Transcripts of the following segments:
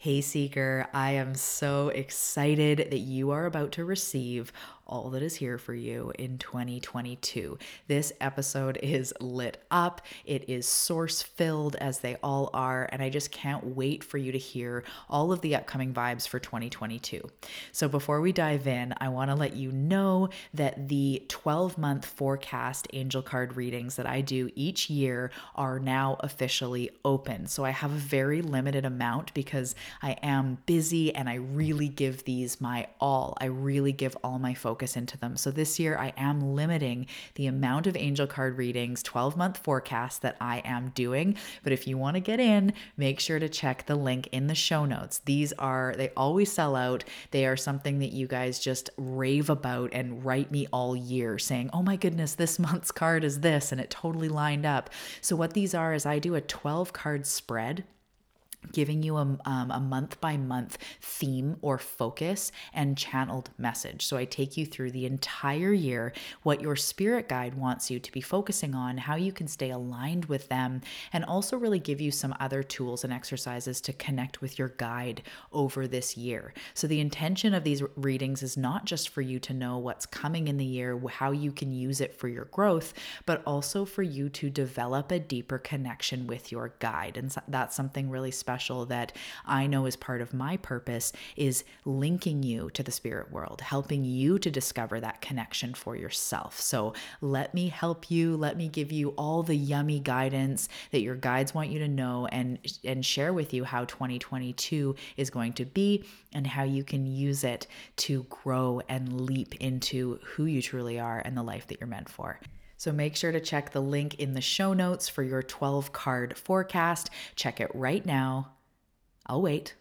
Hey, Seeker, I am so excited that you are about to receive all that is here for you in 2022. This episode is lit up, it is source filled as they all are, and I just can't wait for you to hear all of the upcoming vibes for 2022. So, before we dive in, I want to let you know that the 12 month forecast angel card readings that I do each year are now officially open. So, I have a very limited amount because I am busy and I really give these my all. I really give all my focus focus into them. So this year, I am limiting the amount of angel card readings, 12 month forecast that I am doing. But if you want to get in, make sure to check the link in the show notes. These are, they always sell out. They are something that you guys just rave about and write me all year saying, oh my goodness, this month's card is this. And it totally lined up. So what these are is I do a 12 card spread giving you a, um, a month by month theme or focus and channeled message. So I take you through the entire year, what your spirit guide wants you to be focusing on, how you can stay aligned with them, and also really give you some other tools and exercises to connect with your guide over this year. So the intention of these readings is not just for you to know what's coming in the year, how you can use it for your growth, but also for you to develop a deeper connection with your guide. And that's something really special special that I know is part of my purpose is linking you to the spirit world, helping you to discover that connection for yourself. So let me help you, let me give you all the yummy guidance that your guides want you to know and and share with you how 2022 is going to be and how you can use it to grow and leap into who you truly are and the life that you're meant for. So make sure to check the link in the show notes for your 12 card forecast. Check it right now. I'll wait.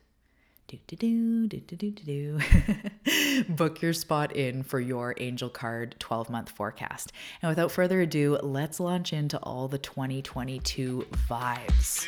Do, do, do, do, do, do, do. Book your spot in for your Angel Card 12 month forecast. And without further ado, let's launch into all the 2022 vibes.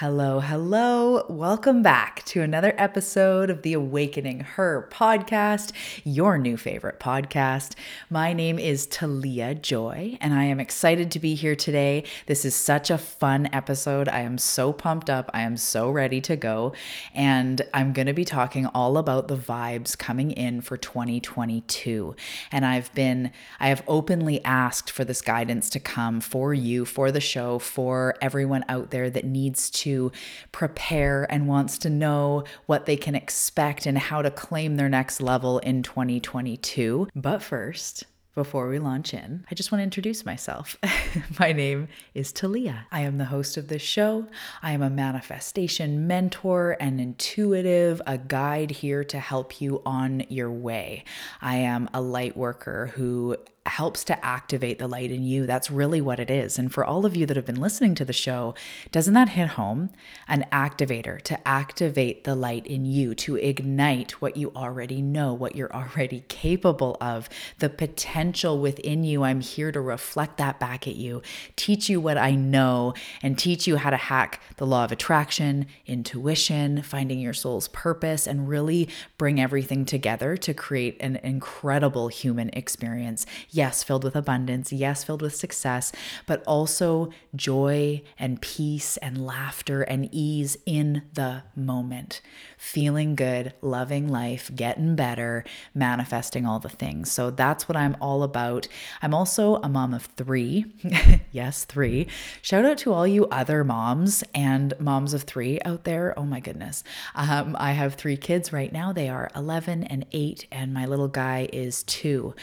Hello, hello. Welcome back to another episode of the Awakening Her podcast, your new favorite podcast. My name is Talia Joy, and I am excited to be here today. This is such a fun episode. I am so pumped up. I am so ready to go. And I'm going to be talking all about the vibes coming in for 2022. And I've been, I have openly asked for this guidance to come for you, for the show, for everyone out there that needs to to prepare and wants to know what they can expect and how to claim their next level in 2022. But first, before we launch in, I just want to introduce myself. My name is Talia. I am the host of this show. I am a manifestation mentor and intuitive, a guide here to help you on your way. I am a light worker who helps to activate the light in you. That's really what it is. And for all of you that have been listening to the show, doesn't that hit home? An activator to activate the light in you, to ignite what you already know, what you're already capable of, the potential within you. I'm here to reflect that back at you, teach you what I know, and teach you how to hack the law of attraction, intuition, finding your soul's purpose, and really bring everything together to create an incredible human experience yes, filled with abundance, yes, filled with success, but also joy and peace and laughter and ease in the moment. Feeling good, loving life, getting better, manifesting all the things. So that's what I'm all about. I'm also a mom of three. yes, three. Shout out to all you other moms and moms of three out there. Oh my goodness. Um, I have three kids right now. They are 11 and 8, and my little guy is two.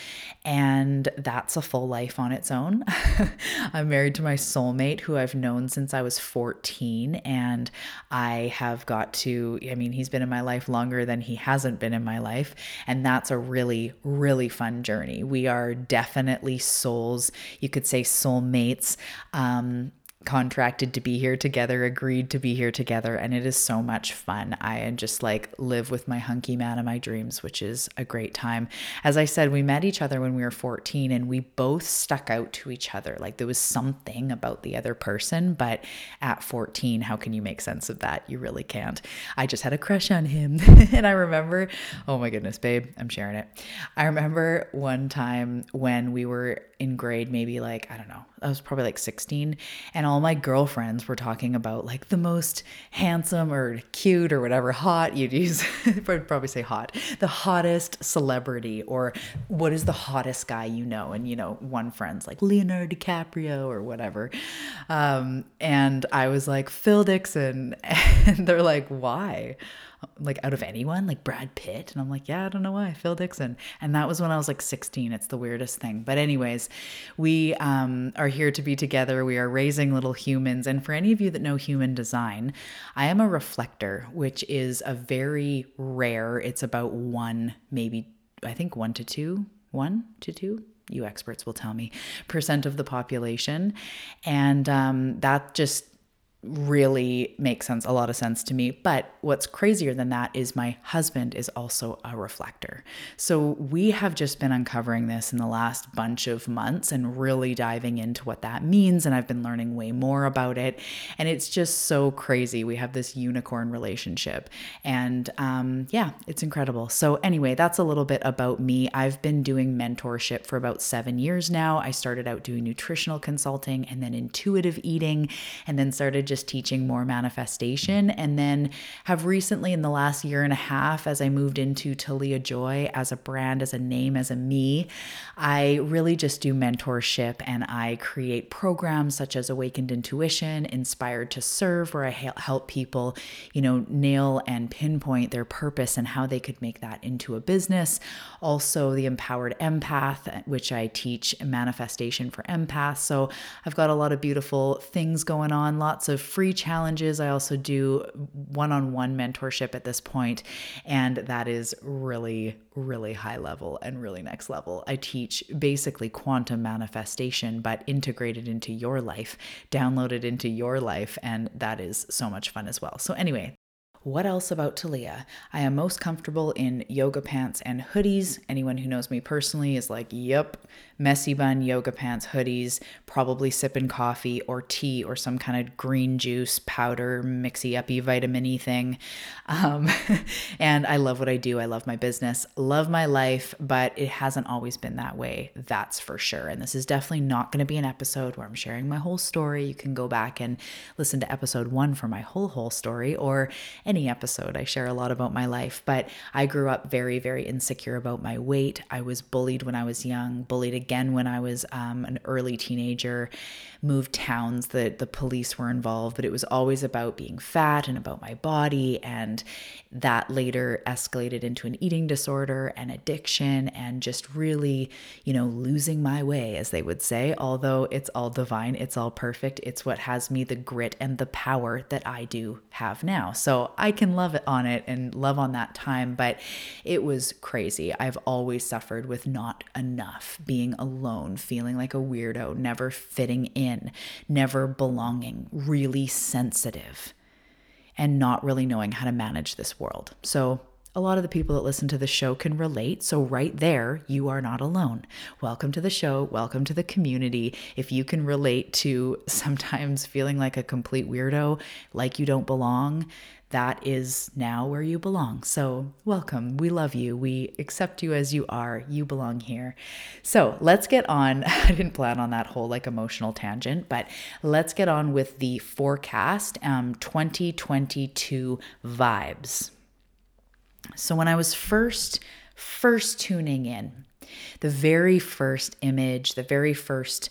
And that's a full life on its own. I'm married to my soulmate who I've known since I was 14, and I have got to, I mean, he's been in my life longer than he hasn't been in my life. And that's a really, really fun journey. We are definitely souls, you could say soulmates. Um, contracted to be here together, agreed to be here together, and it is so much fun. I just like live with my hunky man of my dreams, which is a great time. As I said, we met each other when we were 14 and we both stuck out to each other. Like there was something about the other person, but at 14, how can you make sense of that? You really can't. I just had a crush on him. and I remember, oh my goodness, babe, I'm sharing it. I remember one time when we were in grade, maybe like, I don't know, I was probably like 16, and all my girlfriends were talking about like the most handsome or cute or whatever, hot, you'd use, I'd probably say hot, the hottest celebrity, or what is the hottest guy you know? And, you know, one friend's like Leonardo DiCaprio or whatever. Um, and I was like, Phil Dixon. And they're like, why? Like out of anyone, like Brad Pitt. And I'm like, yeah, I don't know why, Phil Dixon. And that was when I was like 16. It's the weirdest thing. But, anyways, we um, are here to be together. We are raising little humans. And for any of you that know human design, I am a reflector, which is a very rare, it's about one, maybe, I think one to two, one to two you experts will tell me percent of the population and um, that just really makes sense, a lot of sense to me. But what's crazier than that is my husband is also a reflector. So we have just been uncovering this in the last bunch of months and really diving into what that means. And I've been learning way more about it. And it's just so crazy. We have this unicorn relationship. And um, yeah, it's incredible. So, anyway, that's a little bit about me. I've been doing mentorship for about seven years now. I started out doing nutritional consulting and then intuitive eating, and then started just teaching more manifestation. And then have recently, in the last year and a half, as I moved into Talia Joy as a brand, as a name, as a me, I really just do mentorship and I create programs such as Awakened Intuition, Inspired to Serve, where I help people, you know, nail and pinpoint their purpose and how they could make that into a business. Also, the Empowered Empath, which I teach manifestation for empaths. So I've got a lot of beautiful things going on, lots of of free challenges. I also do one on one mentorship at this point, and that is really, really high level and really next level. I teach basically quantum manifestation, but integrated into your life, downloaded into your life, and that is so much fun as well. So, anyway, what else about Talia? I am most comfortable in yoga pants and hoodies. Anyone who knows me personally is like, yep, messy bun, yoga pants, hoodies, probably sipping coffee or tea or some kind of green juice, powder, mixy uppy vitamin E thing. Um, and I love what I do. I love my business, love my life, but it hasn't always been that way. That's for sure. And this is definitely not going to be an episode where I'm sharing my whole story. You can go back and listen to episode one for my whole, whole story or any episode, I share a lot about my life, but I grew up very, very insecure about my weight. I was bullied when I was young, bullied again when I was um, an early teenager, moved towns, that the police were involved, but it was always about being fat and about my body. And that later escalated into an eating disorder and addiction and just really, you know, losing my way, as they would say. Although it's all divine, it's all perfect, it's what has me the grit and the power that I do have now. So I can love it on it and love on that time, but it was crazy. I've always suffered with not enough, being alone, feeling like a weirdo, never fitting in, never belonging, really sensitive, and not really knowing how to manage this world. So a lot of the people that listen to the show can relate. So, right there, you are not alone. Welcome to the show. Welcome to the community. If you can relate to sometimes feeling like a complete weirdo, like you don't belong, that is now where you belong. So, welcome. We love you. We accept you as you are. You belong here. So, let's get on. I didn't plan on that whole like emotional tangent, but let's get on with the forecast um, 2022 vibes. So, when I was first first tuning in, The very first image, the very first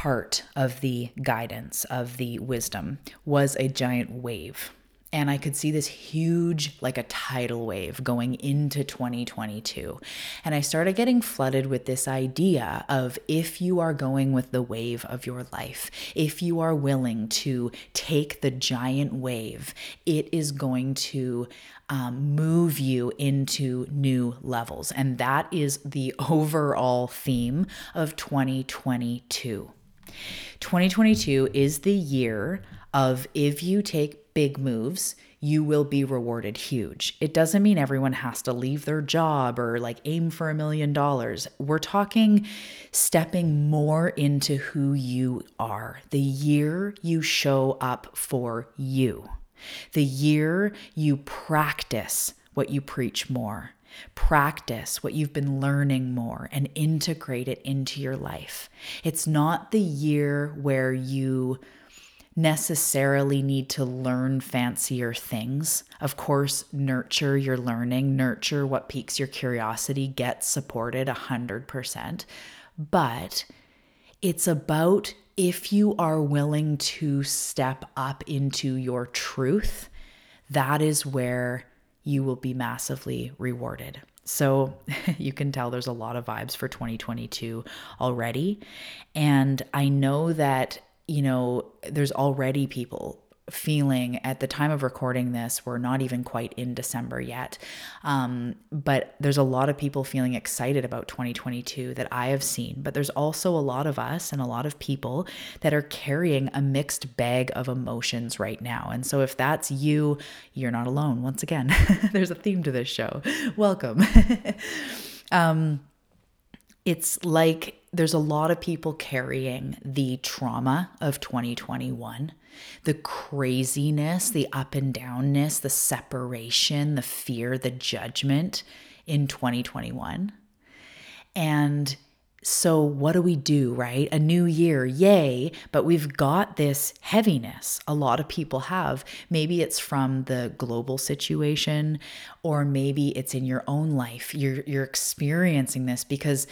part of the guidance, of the wisdom, was a giant wave and I could see this huge, like a tidal wave going into 2022. And I started getting flooded with this idea of if you are going with the wave of your life, if you are willing to take the giant wave, it is going to um, move you into new levels. And that is the overall theme of 2022. 2022 is the year of if you take big moves, you will be rewarded huge. It doesn't mean everyone has to leave their job or like aim for a million dollars. We're talking stepping more into who you are, the year you show up for you, the year you practice what you preach more. Practice what you've been learning more and integrate it into your life. It's not the year where you necessarily need to learn fancier things. Of course, nurture your learning, nurture what piques your curiosity, get supported 100%. But it's about if you are willing to step up into your truth, that is where you will be massively rewarded. So you can tell there's a lot of vibes for 2022 already. And I know that you know, there's already people feeling at the time of recording this, we're not even quite in December yet. Um, but there's a lot of people feeling excited about 2022 that I have seen. But there's also a lot of us and a lot of people that are carrying a mixed bag of emotions right now. And so if that's you, you're not alone. Once again, there's a theme to this show. Welcome. um, it's like there's a lot of people carrying the trauma of 2021, the craziness, the up and downness, the separation, the fear, the judgment in 2021. And so, what do we do, right? A new year, yay, but we've got this heaviness. A lot of people have. Maybe it's from the global situation, or maybe it's in your own life. You're, you're experiencing this because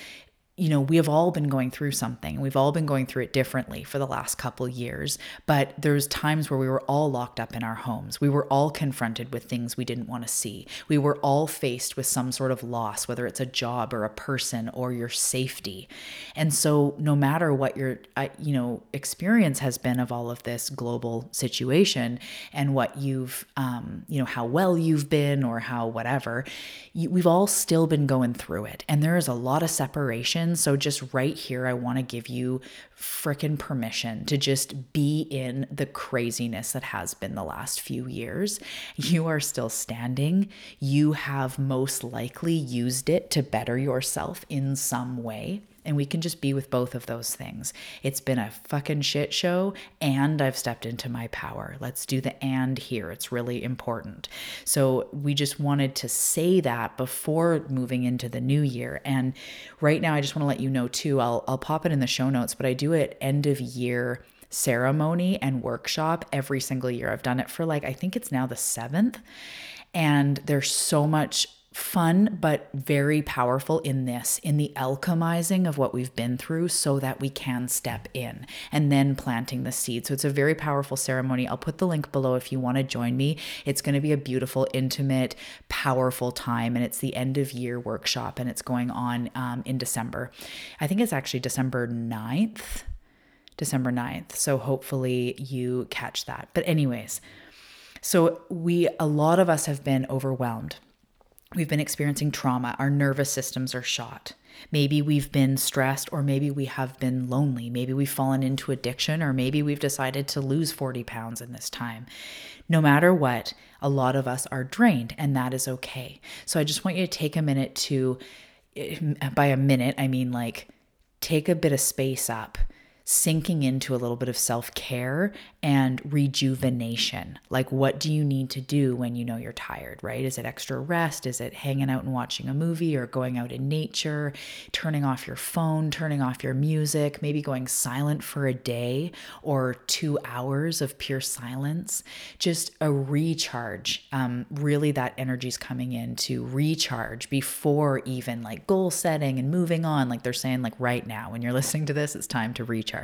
you know, we have all been going through something. We've all been going through it differently for the last couple years, but there's times where we were all locked up in our homes. We were all confronted with things we didn't want to see. We were all faced with some sort of loss, whether it's a job or a person or your safety. And so no matter what your you know, experience has been of all of this global situation and what you've um, you know, how well you've been or how whatever, you, we've all still been going through it. And there is a lot of separation so, just right here, I want to give you freaking permission to just be in the craziness that has been the last few years. You are still standing. You have most likely used it to better yourself in some way. And we can just be with both of those things. It's been a fucking shit show, and I've stepped into my power. Let's do the and here. It's really important. So we just wanted to say that before moving into the new year. And right now, I just want to let you know too, I'll, I'll pop it in the show notes, but I do it end of year ceremony and workshop every single year. I've done it for like, I think it's now the seventh. And there's so much fun but very powerful in this, in the alchemizing of what we've been through so that we can step in and then planting the seed. So it's a very powerful ceremony. I'll put the link below if you want to join me. It's going to be a beautiful, intimate, powerful time. And it's the end of year workshop and it's going on um, in December. I think it's actually December 9th. December 9th. So hopefully you catch that. But, anyways, so we, a lot of us have been overwhelmed We've been experiencing trauma. Our nervous systems are shot. Maybe we've been stressed, or maybe we have been lonely. Maybe we've fallen into addiction, or maybe we've decided to lose 40 pounds in this time. No matter what, a lot of us are drained, and that is okay. So I just want you to take a minute to, eh, by a minute, I mean like take a bit of space up sinking into a little bit of self care and rejuvenation. Like, what do you need to do when you know you're tired, right? Is it extra rest? Is it hanging out and watching a movie or going out in nature, turning off your phone, turning off your music, maybe going silent for a day or two hours of pure silence? Just a recharge. Um, really, that energy is coming in to recharge before even like goal setting and moving on. Like they're saying, like right now, when you're listening to this, it's time to recharge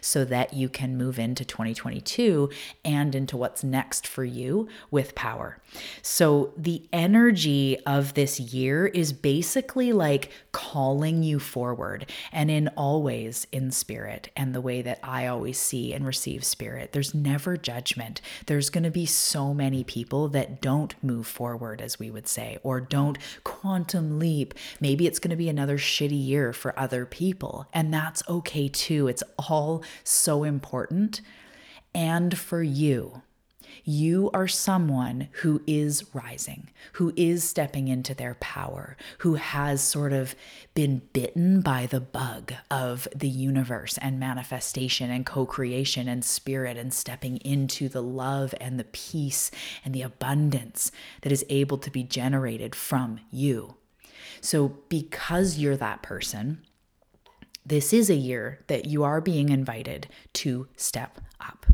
so that you can move into 2022 and into what's next for you with power. So, the energy of this year is basically like calling you forward and in always in spirit and the way that I always see and receive spirit. There's never judgment. There's going to be so many people that don't move forward, as we would say, or don't quantum leap. Maybe it's going to be another shitty year for other people, and that's okay too. It's all so important. And for you, you are someone who is rising, who is stepping into their power, who has sort of been bitten by the bug of the universe and manifestation and co creation and spirit and stepping into the love and the peace and the abundance that is able to be generated from you. So, because you're that person, this is a year that you are being invited to step up,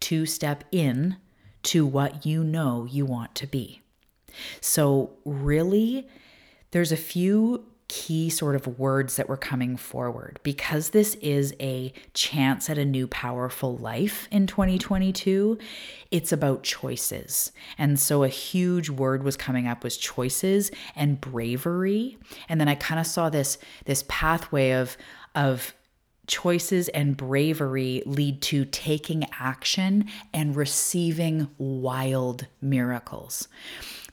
to step in to what you know you want to be. So, really, there's a few key sort of words that were coming forward. Because this is a chance at a new powerful life in 2022 it's about choices. And so a huge word was coming up was choices and bravery. And then i kind of saw this this pathway of of choices and bravery lead to taking action and receiving wild miracles.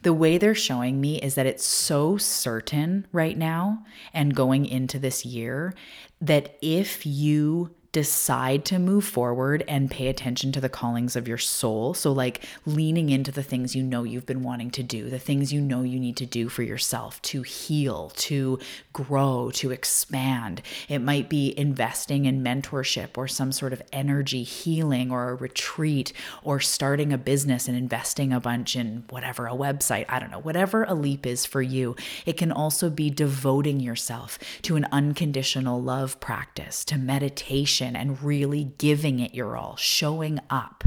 The way they're showing me is that it's so certain right now and going into this year that if you decide to move forward and pay attention to the callings of your soul. So, like leaning into the things you know you've been wanting to do, the things you know you need to do for yourself to heal, to grow, to expand. It might be investing in mentorship or some sort of energy healing or a retreat or starting a business and investing a bunch in whatever, a website, I don't know, whatever a leap is for you. It can also be devoting yourself to an unconditional love practice, to meditation and really giving it your all, showing up.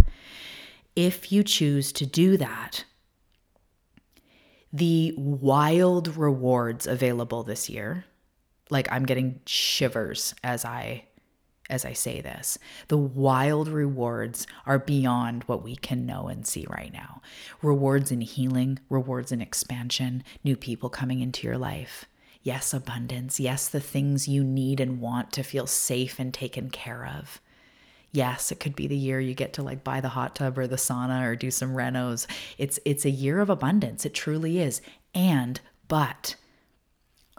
If you choose to do that, the wild rewards available this year, like I'm getting shivers as I as I say this. The wild rewards are beyond what we can know and see right now. Rewards in healing, rewards in expansion, new people coming into your life. Yes, abundance. Yes, the things you need and want to feel safe and taken care of. Yes, it could be the year you get to like buy the hot tub or the sauna or do some renos. It's it's a year of abundance. It truly is. And but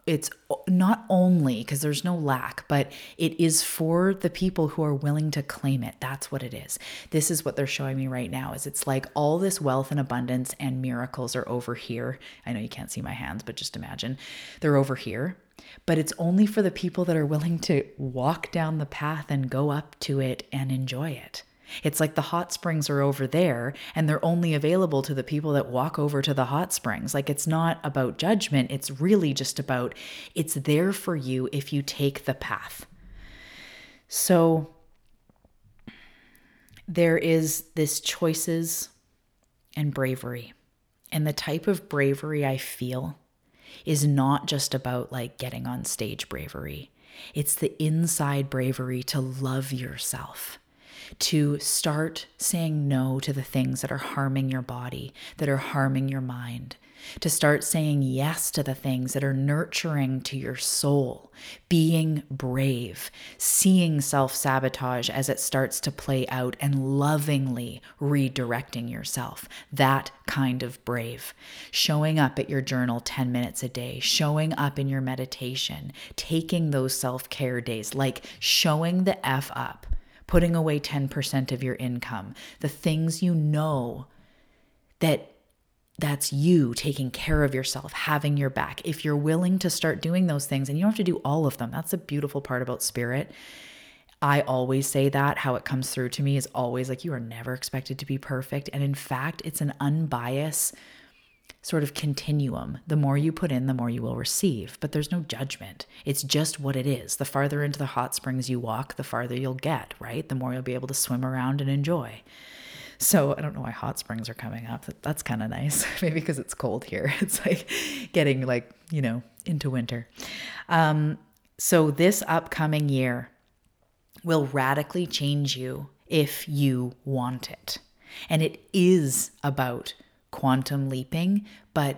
it's not only because there's no lack, but it is for the people who are willing to claim it. That's what it is. This is what they're showing me right now is it's like all this wealth and abundance and miracles are over here. I know you can't see my hands, but just imagine they're over here. But it's only for the people that are willing to walk down the path and go up to it and enjoy it. It's like the hot springs are over there and they're only available to the people that walk over to the hot springs. Like it's not about judgment, it's really just about it's there for you if you take the path. So there is this choices and bravery. And the type of bravery I feel is not just about like getting on stage bravery. It's the inside bravery to love yourself to start saying no to the things that are harming your body, that are harming your mind, to start saying yes to the things that are nurturing to your soul, being brave, seeing self sabotage as it starts to play out, and lovingly redirecting yourself. That kind of brave. Showing up at your journal 10 minutes a day, showing up in your meditation, taking those self care days, like showing the F up putting away 10% of your income, the things you know that that's you taking care of yourself, having your back. If you're willing to start doing those things, and you don't have to do all of them, that's a beautiful part about spirit. I always say that. How it comes through to me is always like, you are never expected to be perfect. And in fact, it's an unbiased sort of continuum. The more you put in, the more you will receive, but there's no judgment. It's just what it is. The farther into the hot springs you walk, the farther you'll get, right? The more you'll be able to swim around and enjoy. So I don't know why hot springs are coming up. That's kind of nice. Maybe because it's cold here. It's like getting like, you know, into winter. Um, so this upcoming year will radically change you if you want it. And it is about quantum leaping, but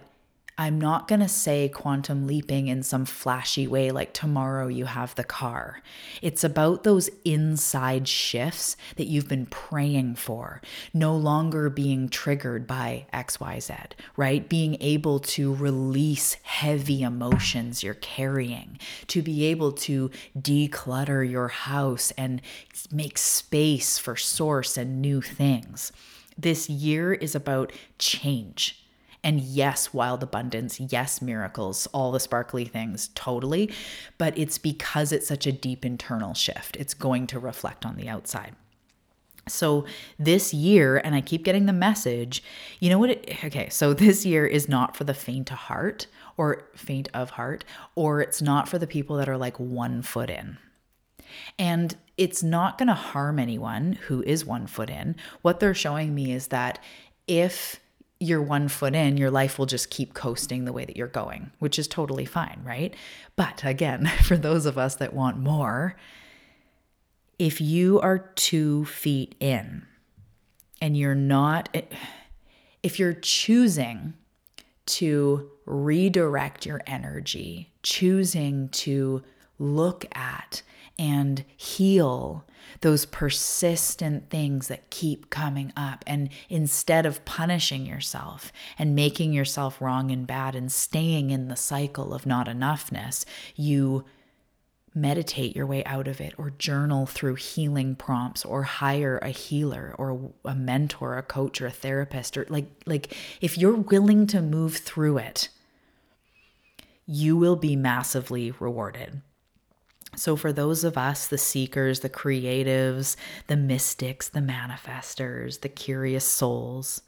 I'm not going to say quantum leaping in some flashy way like tomorrow you have the car. It's about those inside shifts that you've been praying for, no longer being triggered by XYZ, right? Being able to release heavy emotions you're carrying, to be able to declutter your house and make space for source and new things. This year is about change. And yes, wild abundance, yes, miracles, all the sparkly things, totally. But it's because it's such a deep internal shift. It's going to reflect on the outside. So this year, and I keep getting the message, you know what? It, okay, so this year is not for the faint of heart or faint of heart, or it's not for the people that are like one foot in. And it's not going to harm anyone who is one foot in. What they're showing me is that if you're one foot in, your life will just keep coasting the way that you're going, which is totally fine, right? But again, for those of us that want more, if you are two feet in and you're not, if you're choosing to redirect your energy, choosing to look at and heal those persistent things that keep coming up. And instead of punishing yourself and making yourself wrong and bad and staying in the cycle of not enoughness, you meditate your way out of it or journal through healing prompts or hire a healer or a mentor a coach or a therapist or like like if you're willing to move through it you will be massively rewarded so, for those of us, the seekers, the creatives, the mystics, the manifestors, the curious souls,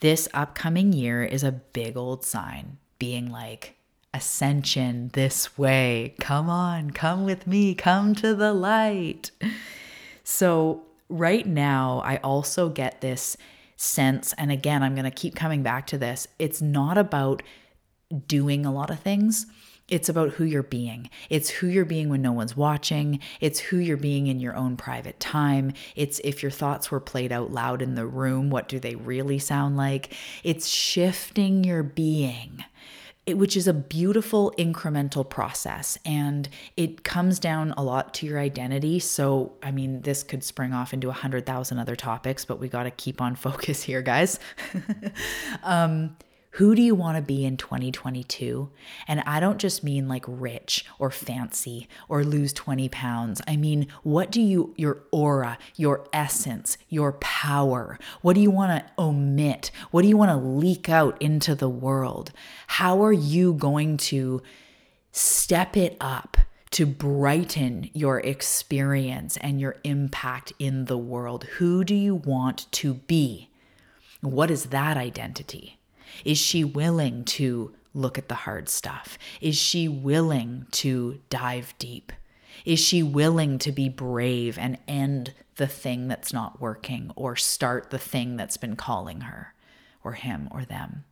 this upcoming year is a big old sign being like, ascension this way. Come on, come with me, come to the light. So, right now, I also get this sense, and again, I'm going to keep coming back to this. It's not about doing a lot of things it's about who you're being. It's who you're being when no one's watching. It's who you're being in your own private time. It's if your thoughts were played out loud in the room, what do they really sound like? It's shifting your being. It, which is a beautiful incremental process and it comes down a lot to your identity so i mean this could spring off into a hundred thousand other topics but we got to keep on focus here guys um, who do you want to be in 2022? And I don't just mean like rich or fancy or lose 20 pounds. I mean, what do you, your aura, your essence, your power, what do you want to omit? What do you want to leak out into the world? How are you going to step it up? to brighten your experience and your impact in the world. Who do you want to be? What is that identity? Is she willing to look at the hard stuff? Is she willing to dive deep? Is she willing to be brave and end the thing that's not working or start the thing that's been calling her or him or them?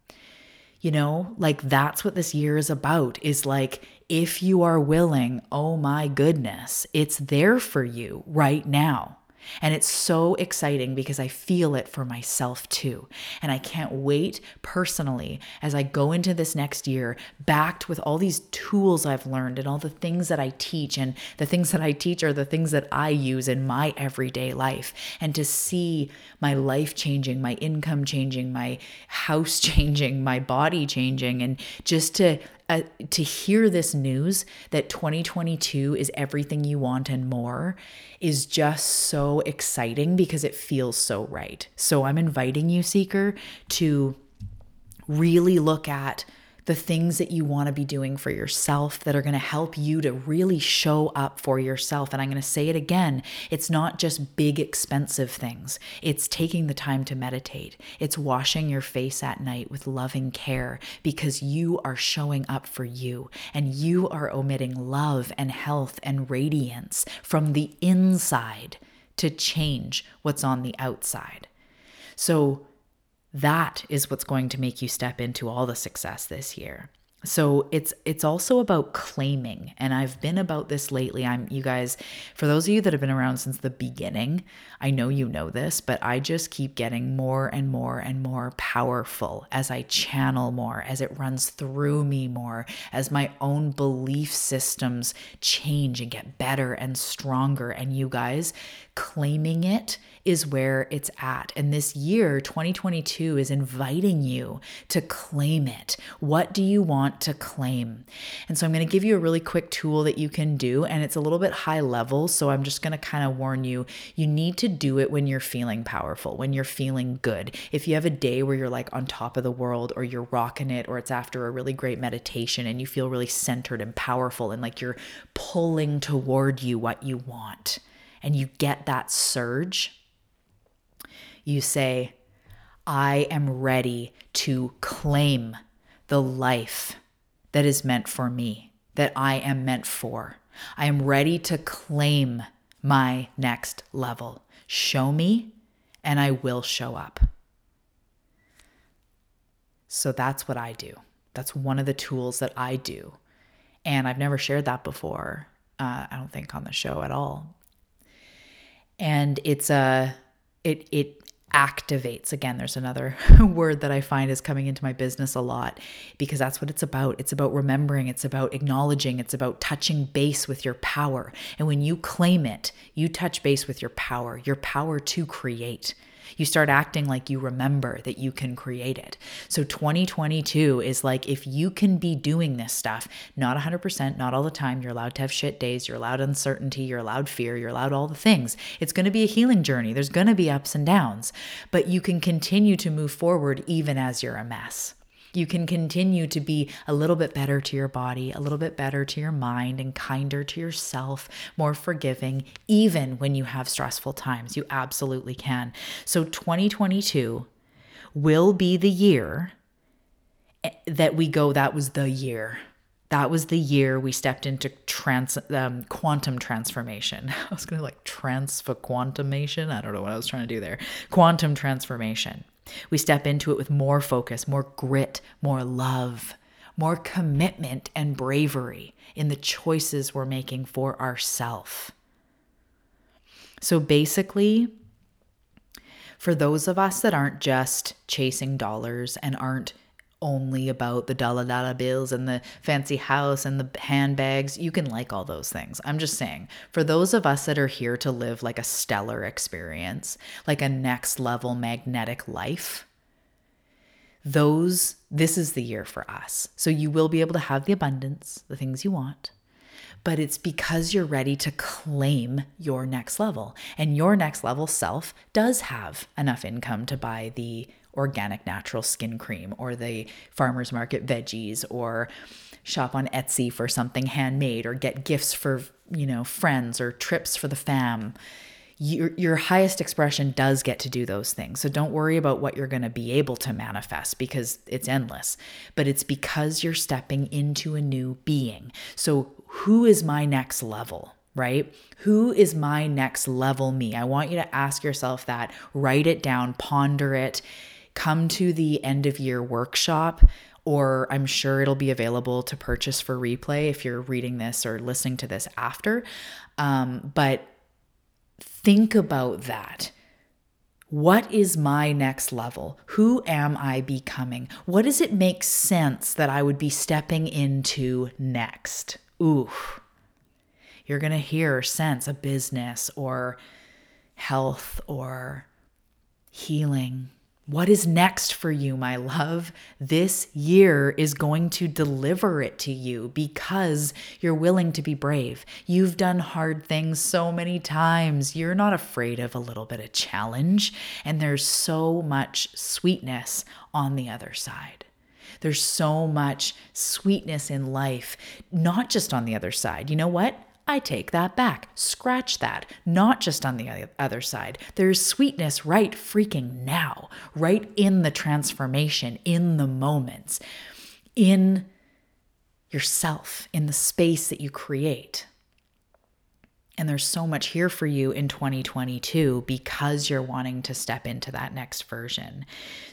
You know, like that's what this year is about is like, if you are willing, oh my goodness, it's there for you right now. And it's so exciting because I feel it for myself too. And I can't wait personally as I go into this next year, backed with all these tools I've learned and all the things that I teach. And the things that I teach are the things that I use in my everyday life. And to see my life changing, my income changing, my house changing, my body changing, and just to uh, to hear this news that 2022 is everything you want and more is just so exciting because it feels so right. So I'm inviting you, Seeker, to really look at the things that you want to be doing for yourself that are going to help you to really show up for yourself. And I'm going to say it again it's not just big, expensive things, it's taking the time to meditate, it's washing your face at night with loving care because you are showing up for you and you are omitting love and health and radiance from the inside to change what's on the outside. So, that is what's going to make you step into all the success this year. So it's it's also about claiming and I've been about this lately. I'm you guys for those of you that have been around since the beginning, I know you know this, but I just keep getting more and more and more powerful as I channel more, as it runs through me more, as my own belief systems change and get better and stronger and you guys claiming it is where it's at. And this year, 2022, is inviting you to claim it. What do you want to claim? And so I'm going to give you a really quick tool that you can do, and it's a little bit high level. So I'm just going to kind of warn you you need to do it when you're feeling powerful, when you're feeling good. If you have a day where you're like on top of the world, or you're rocking it, or it's after a really great meditation and you feel really centered and powerful, and like you're pulling toward you what you want, and you get that surge you say, I am ready to claim the life that is meant for me, that I am meant for. I am ready to claim my next level. Show me, and I will show up. So that's what I do. That's one of the tools that I do. And I've never shared that before. Uh, I don't think on the show at all. And it's a it it activates. Again, there's another word that I find is coming into my business a lot because that's what it's about. It's about remembering, it's about acknowledging, it's about touching base with your power. And when you claim it, you touch base with your power, your power to create. You start acting like you remember that you can create it. So 2022 is like if you can be doing this stuff, not 100%, not all the time, you're allowed to have shit days, you're allowed uncertainty, you're allowed fear, you're allowed all the things. It's going to be a healing journey. There's going to be ups and downs, but you can continue to move forward even as you're a mess you can continue to be a little bit better to your body, a little bit better to your mind, and kinder to yourself, more forgiving, even when you have stressful times. You absolutely can. So, 2022 will be the year eh, that we go, that was the year. That was the year we stepped into trans um, quantum transformation. I was going to like transfer quantumation. I don't know what I was trying to do there. Quantum transformation. We step into it with more focus, more grit, more love, more commitment and bravery in the choices we're making for ourselves. So basically, for those of us that aren't just chasing dollars and aren't only about the dollar dollar bills and the fancy house and the handbags. You can like all those things. I'm just saying, for those of us that are here to live like a stellar experience, like a next level magnetic life, those this is the year for us. So you will be able to have the abundance, the things you want. But it's because you're ready to claim your next level. And your next level self does have enough income to buy the organic natural skin cream or the farmer's market veggies or shop on Etsy for something handmade or get gifts for, you know, friends or trips for the fam. Your, your highest expression does get to do those things. So don't worry about what you're going to be able to manifest because it's endless. But it's because you're stepping into a new being. So, who is my next level? right? Who is my next level me? I want you to ask yourself that, write it down, ponder it, come to the end of year workshop or I'm sure it'll be available to purchase for replay if you're reading this or listening to this after. Um, but think about that. What is my next level? Who am I becoming? What does it make sense that I would be stepping into next? Ooh, you're going to hear sense a business or health or healing what is next for you, my love? This year is going to deliver it to you because you're willing to be brave. You've done hard things so many times. You're not afraid of a little bit of challenge, and there's so much sweetness on the other side. There's so much sweetness in life, not just on the other side. You know what? I take that back. Scratch that. Not just on the other side. There's sweetness right freaking now, right in the transformation, in the moments, in yourself, in the space that you create. And there's so much here for you in 2022 because you're wanting to step into that next version.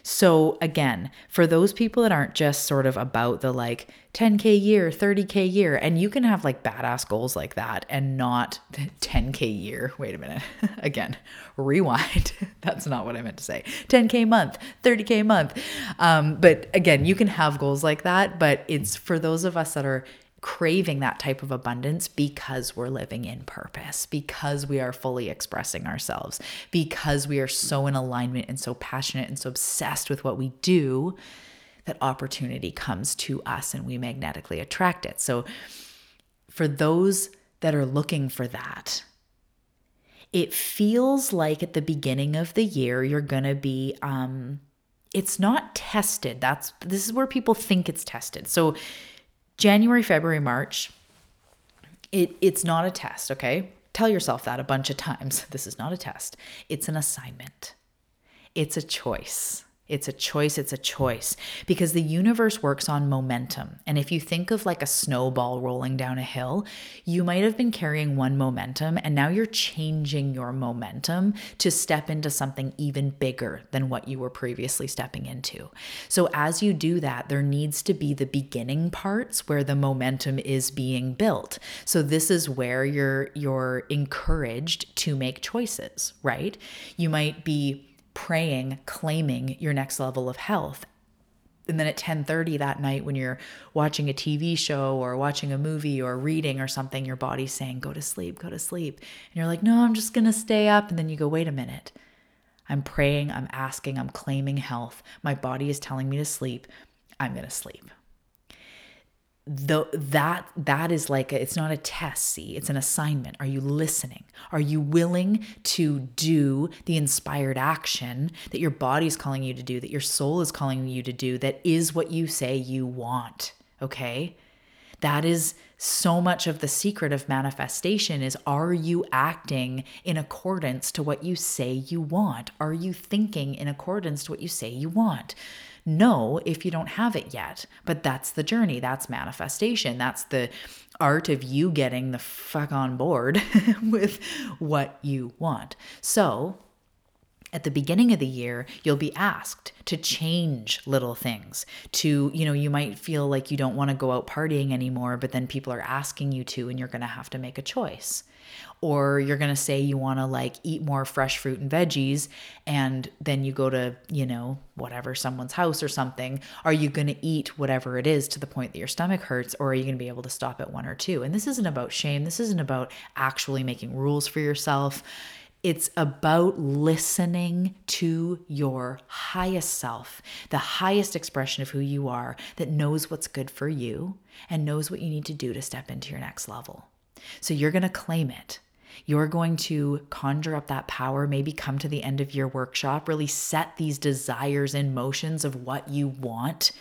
So, again, for those people that aren't just sort of about the like 10K year, 30K year, and you can have like badass goals like that and not 10K year. Wait a minute. again, rewind. That's not what I meant to say. 10K month, 30K month. Um, but again, you can have goals like that, but it's for those of us that are craving that type of abundance because we're living in purpose, because we are fully expressing ourselves, because we are so in alignment and so passionate and so obsessed with what we do that opportunity comes to us and we magnetically attract it. So, for those that are looking for that, it feels like at the beginning of the year you're going to be um it's not tested that's this is where people think it's tested so January, February, March, it, it's not a test, okay? Tell yourself that a bunch of times. This is not a test, it's an assignment, it's a choice. It's a choice, it's a choice because the universe works on momentum. And if you think of like a snowball rolling down a hill, you might have been carrying one momentum and now you're changing your momentum to step into something even bigger than what you were previously stepping into. So as you do that, there needs to be the beginning parts where the momentum is being built. So this is where you're you're encouraged to make choices, right? You might be praying, claiming your next level of health. And then at 10:30 that night when you're watching a TV show or watching a movie or reading or something, your body's saying, "Go to sleep, go to sleep." And you're like, "No, I'm just going to stay up." And then you go, "Wait a minute. I'm praying, I'm asking, I'm claiming health. My body is telling me to sleep. I'm going to sleep." The that that is like a, it's not a test see it's an assignment. Are you listening? Are you willing to do the inspired action that your body is calling you to do that your soul is calling you to do that is what you say you want okay? That is so much of the secret of manifestation is are you acting in accordance to what you say you want? Are you thinking in accordance to what you say you want know if you don't have it yet. But that's the journey, that's manifestation, that's the art of you getting the fuck on board with what you want. So, at the beginning of the year, you'll be asked to change little things. To, you know, you might feel like you don't want to go out partying anymore, but then people are asking you to, and you're going to have to make a choice. Or you're going to say you want to like eat more fresh fruit and veggies and then you go to you know whatever someone's house or something. Are you going to eat whatever it is to the point that your stomach hurts or are you going to be able to stop at one or two? And this isn't about shame. This isn't about actually making rules for yourself it's about listening to your highest self, the highest expression of who you are that knows what's good for you and knows what you need to do to step into your next level. So you're going to claim it. You're going to conjure up that power, maybe come to the end of your workshop, really set these desires in motions of what you want,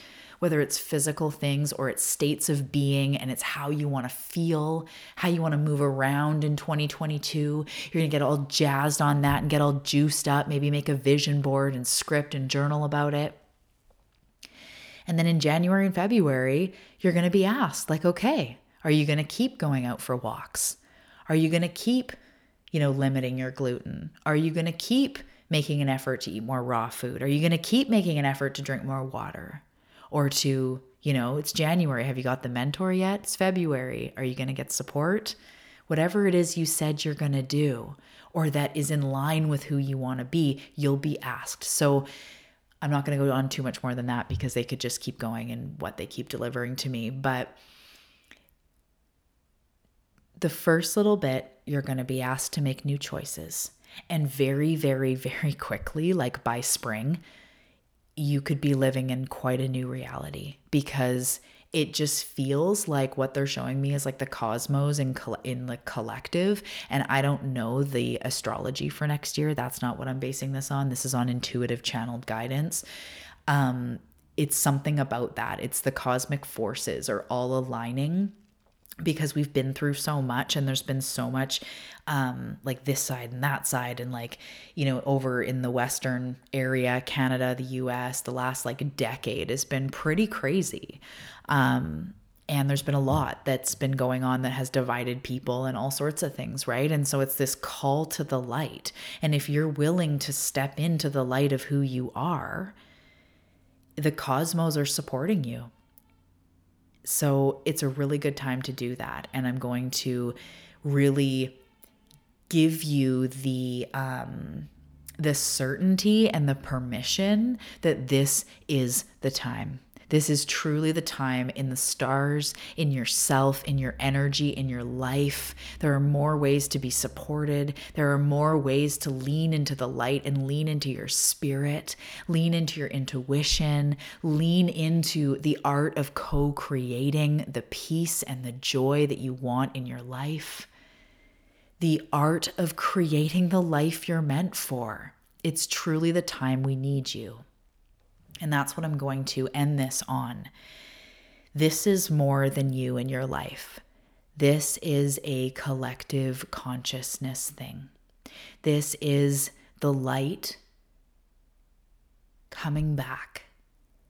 whether it's physical things or it's states of being and it's how you want to feel, how you want to move around in 2022. You're going to get all jazzed on that and get all juiced up, maybe make a vision board and script and journal about it. And then in January and February, you're going to be asked, like, okay, are you going to keep going out for walks? Are you going to keep, you know, limiting your gluten? Are you going to keep making an effort to eat more raw food? Are you going to keep making an effort to drink more water? Or to, you know, it's January. Have you got the mentor yet? It's February. Are you going to get support? Whatever it is you said you're going to do, or that is in line with who you want to be, you'll be asked. So, I'm not going to go on too much more than that because they could just keep going and what they keep delivering to me. But the first little bit, you're going to be asked to make new choices. And very, very, very quickly, like by spring, you could be living in quite a new reality because it just feels like what they're showing me is like the cosmos in in the collective. And I don't know the astrology for next year. That's not what I'm basing this on. This is on intuitive channeled guidance. Um it's something about that. It's the cosmic forces are all aligning because we've been through so much and there's been so much um like this side and that side and like you know over in the western area Canada the US the last like decade has been pretty crazy um and there's been a lot that's been going on that has divided people and all sorts of things, right? And so it's this call to the light. And if you're willing to step into the light of who you are, the cosmos are supporting you. So it's a really good time to do that. And I'm going to really give you the um the certainty and the permission that this is the time this is truly the time in the stars, in yourself, in your energy, in your life. There are more ways to be supported. There are more ways to lean into the light and lean into your spirit, lean into your intuition, lean into the art of co creating the peace and the joy that you want in your life. The art of creating the life you're meant for. It's truly the time we need you. And that's what I'm going to end this on. This is more than you in your life. This is a collective consciousness thing. This is the light coming back.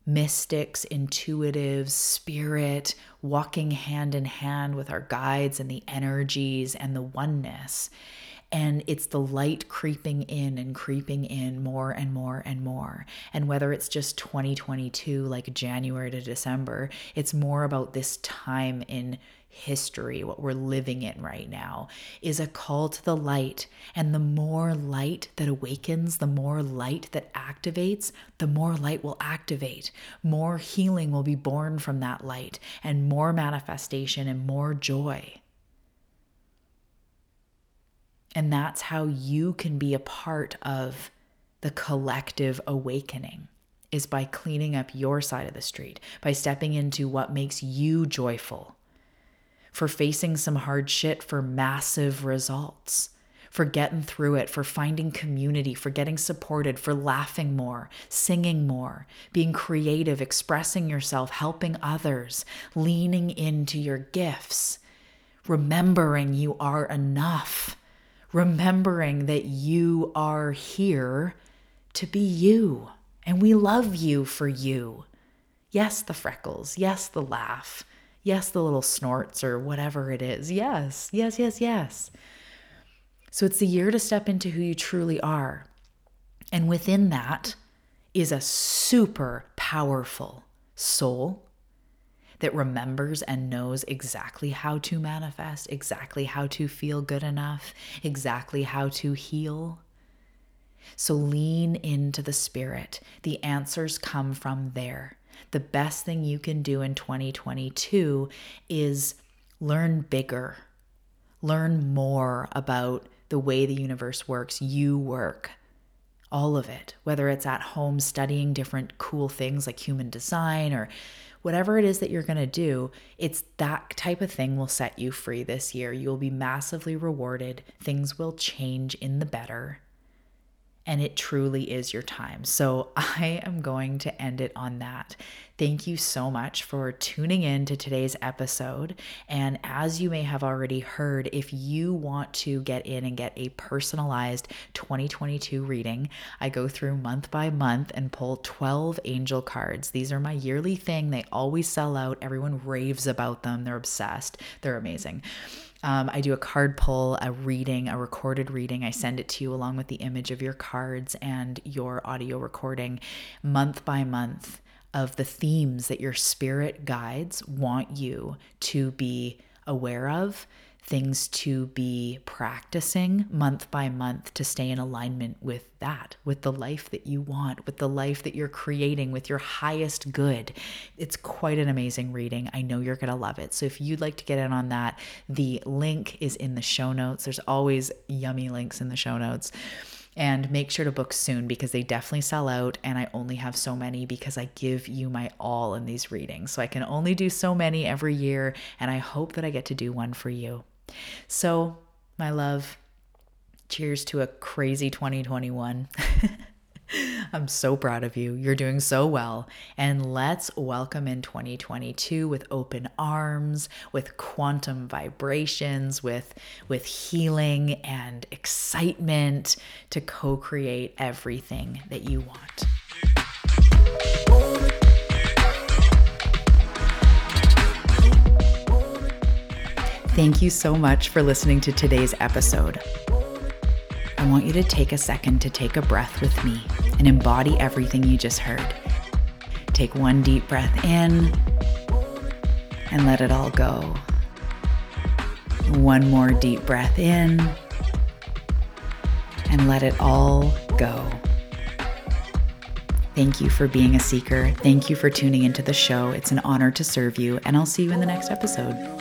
Mystics, intuitives, spirit, walking hand in hand with our guides and the energies and the oneness. And it's the light creeping in and creeping in more and more and more. And whether it's just 2022, like January to December, it's more about this time in history, what we're living in right now, is a call to the light. And the more light that awakens, the more light that activates, the more light will activate. More healing will be born from that light, and more manifestation and more joy. And that's how you can be a part of the collective awakening is by cleaning up your side of the street, by stepping into what makes you joyful, for facing some hard shit for massive results, for getting through it, for finding community, for getting supported, for laughing more, singing more, being creative, expressing yourself, helping others, leaning into your gifts, remembering you are enough remembering that you are here to be you and we love you for you. Yes, the freckles. Yes, the laugh. Yes, the little snorts or whatever it is. Yes, yes, yes, yes. So it's the year to step into who you truly are. And within that is a super powerful soul that remembers and knows exactly how to manifest, exactly how to feel good enough, exactly how to heal. So lean into the spirit. The answers come from there. The best thing you can do in 2022 is learn bigger, learn more about the way the universe works, you work. All of it, whether it's at home studying different cool things like human design or whatever it is that you're going to do, it's that type of thing will set you free this year. You'll be massively rewarded. Things will change in the better and it truly is your time. So I am going to end it on that. Thank you so much for tuning in to today's episode. And as you may have already heard, if you want to get in and get a personalized 2022 reading, I go through month by month and pull 12 angel cards. These are my yearly thing. They always sell out. Everyone raves about them. They're obsessed. They're amazing. Um, I do a card pull, a reading, a recorded reading. I send it to you along with the image of your cards and your audio recording month by month of the themes that your spirit guides want you to be aware of things to be practicing month by month to stay in alignment with that, with the life that you want, with the life that you're creating, with your highest good. It's quite an amazing reading. I know you're going to love it. So if you'd like to get in on that, the link is in the show notes. There's always yummy links in the show notes. And make sure to book soon because they definitely sell out. And I only have so many because I give you my all in these readings. So I can only do so many every year. And I hope that I get to do one for you. So, my love, cheers to a crazy 2021. I'm so proud of you. You're doing so well. And let's welcome in 2022 with open arms, with quantum vibrations, with, with healing and excitement to co create everything that you want. Thank you so much for listening to today's episode. I want you to take a second to take a breath with me and embody everything you just heard. Take one deep breath in and let it all go. One more deep breath in and let it all go. Thank you for being a seeker. Thank you for tuning into the show. It's an honor to serve you, and I'll see you in the next episode.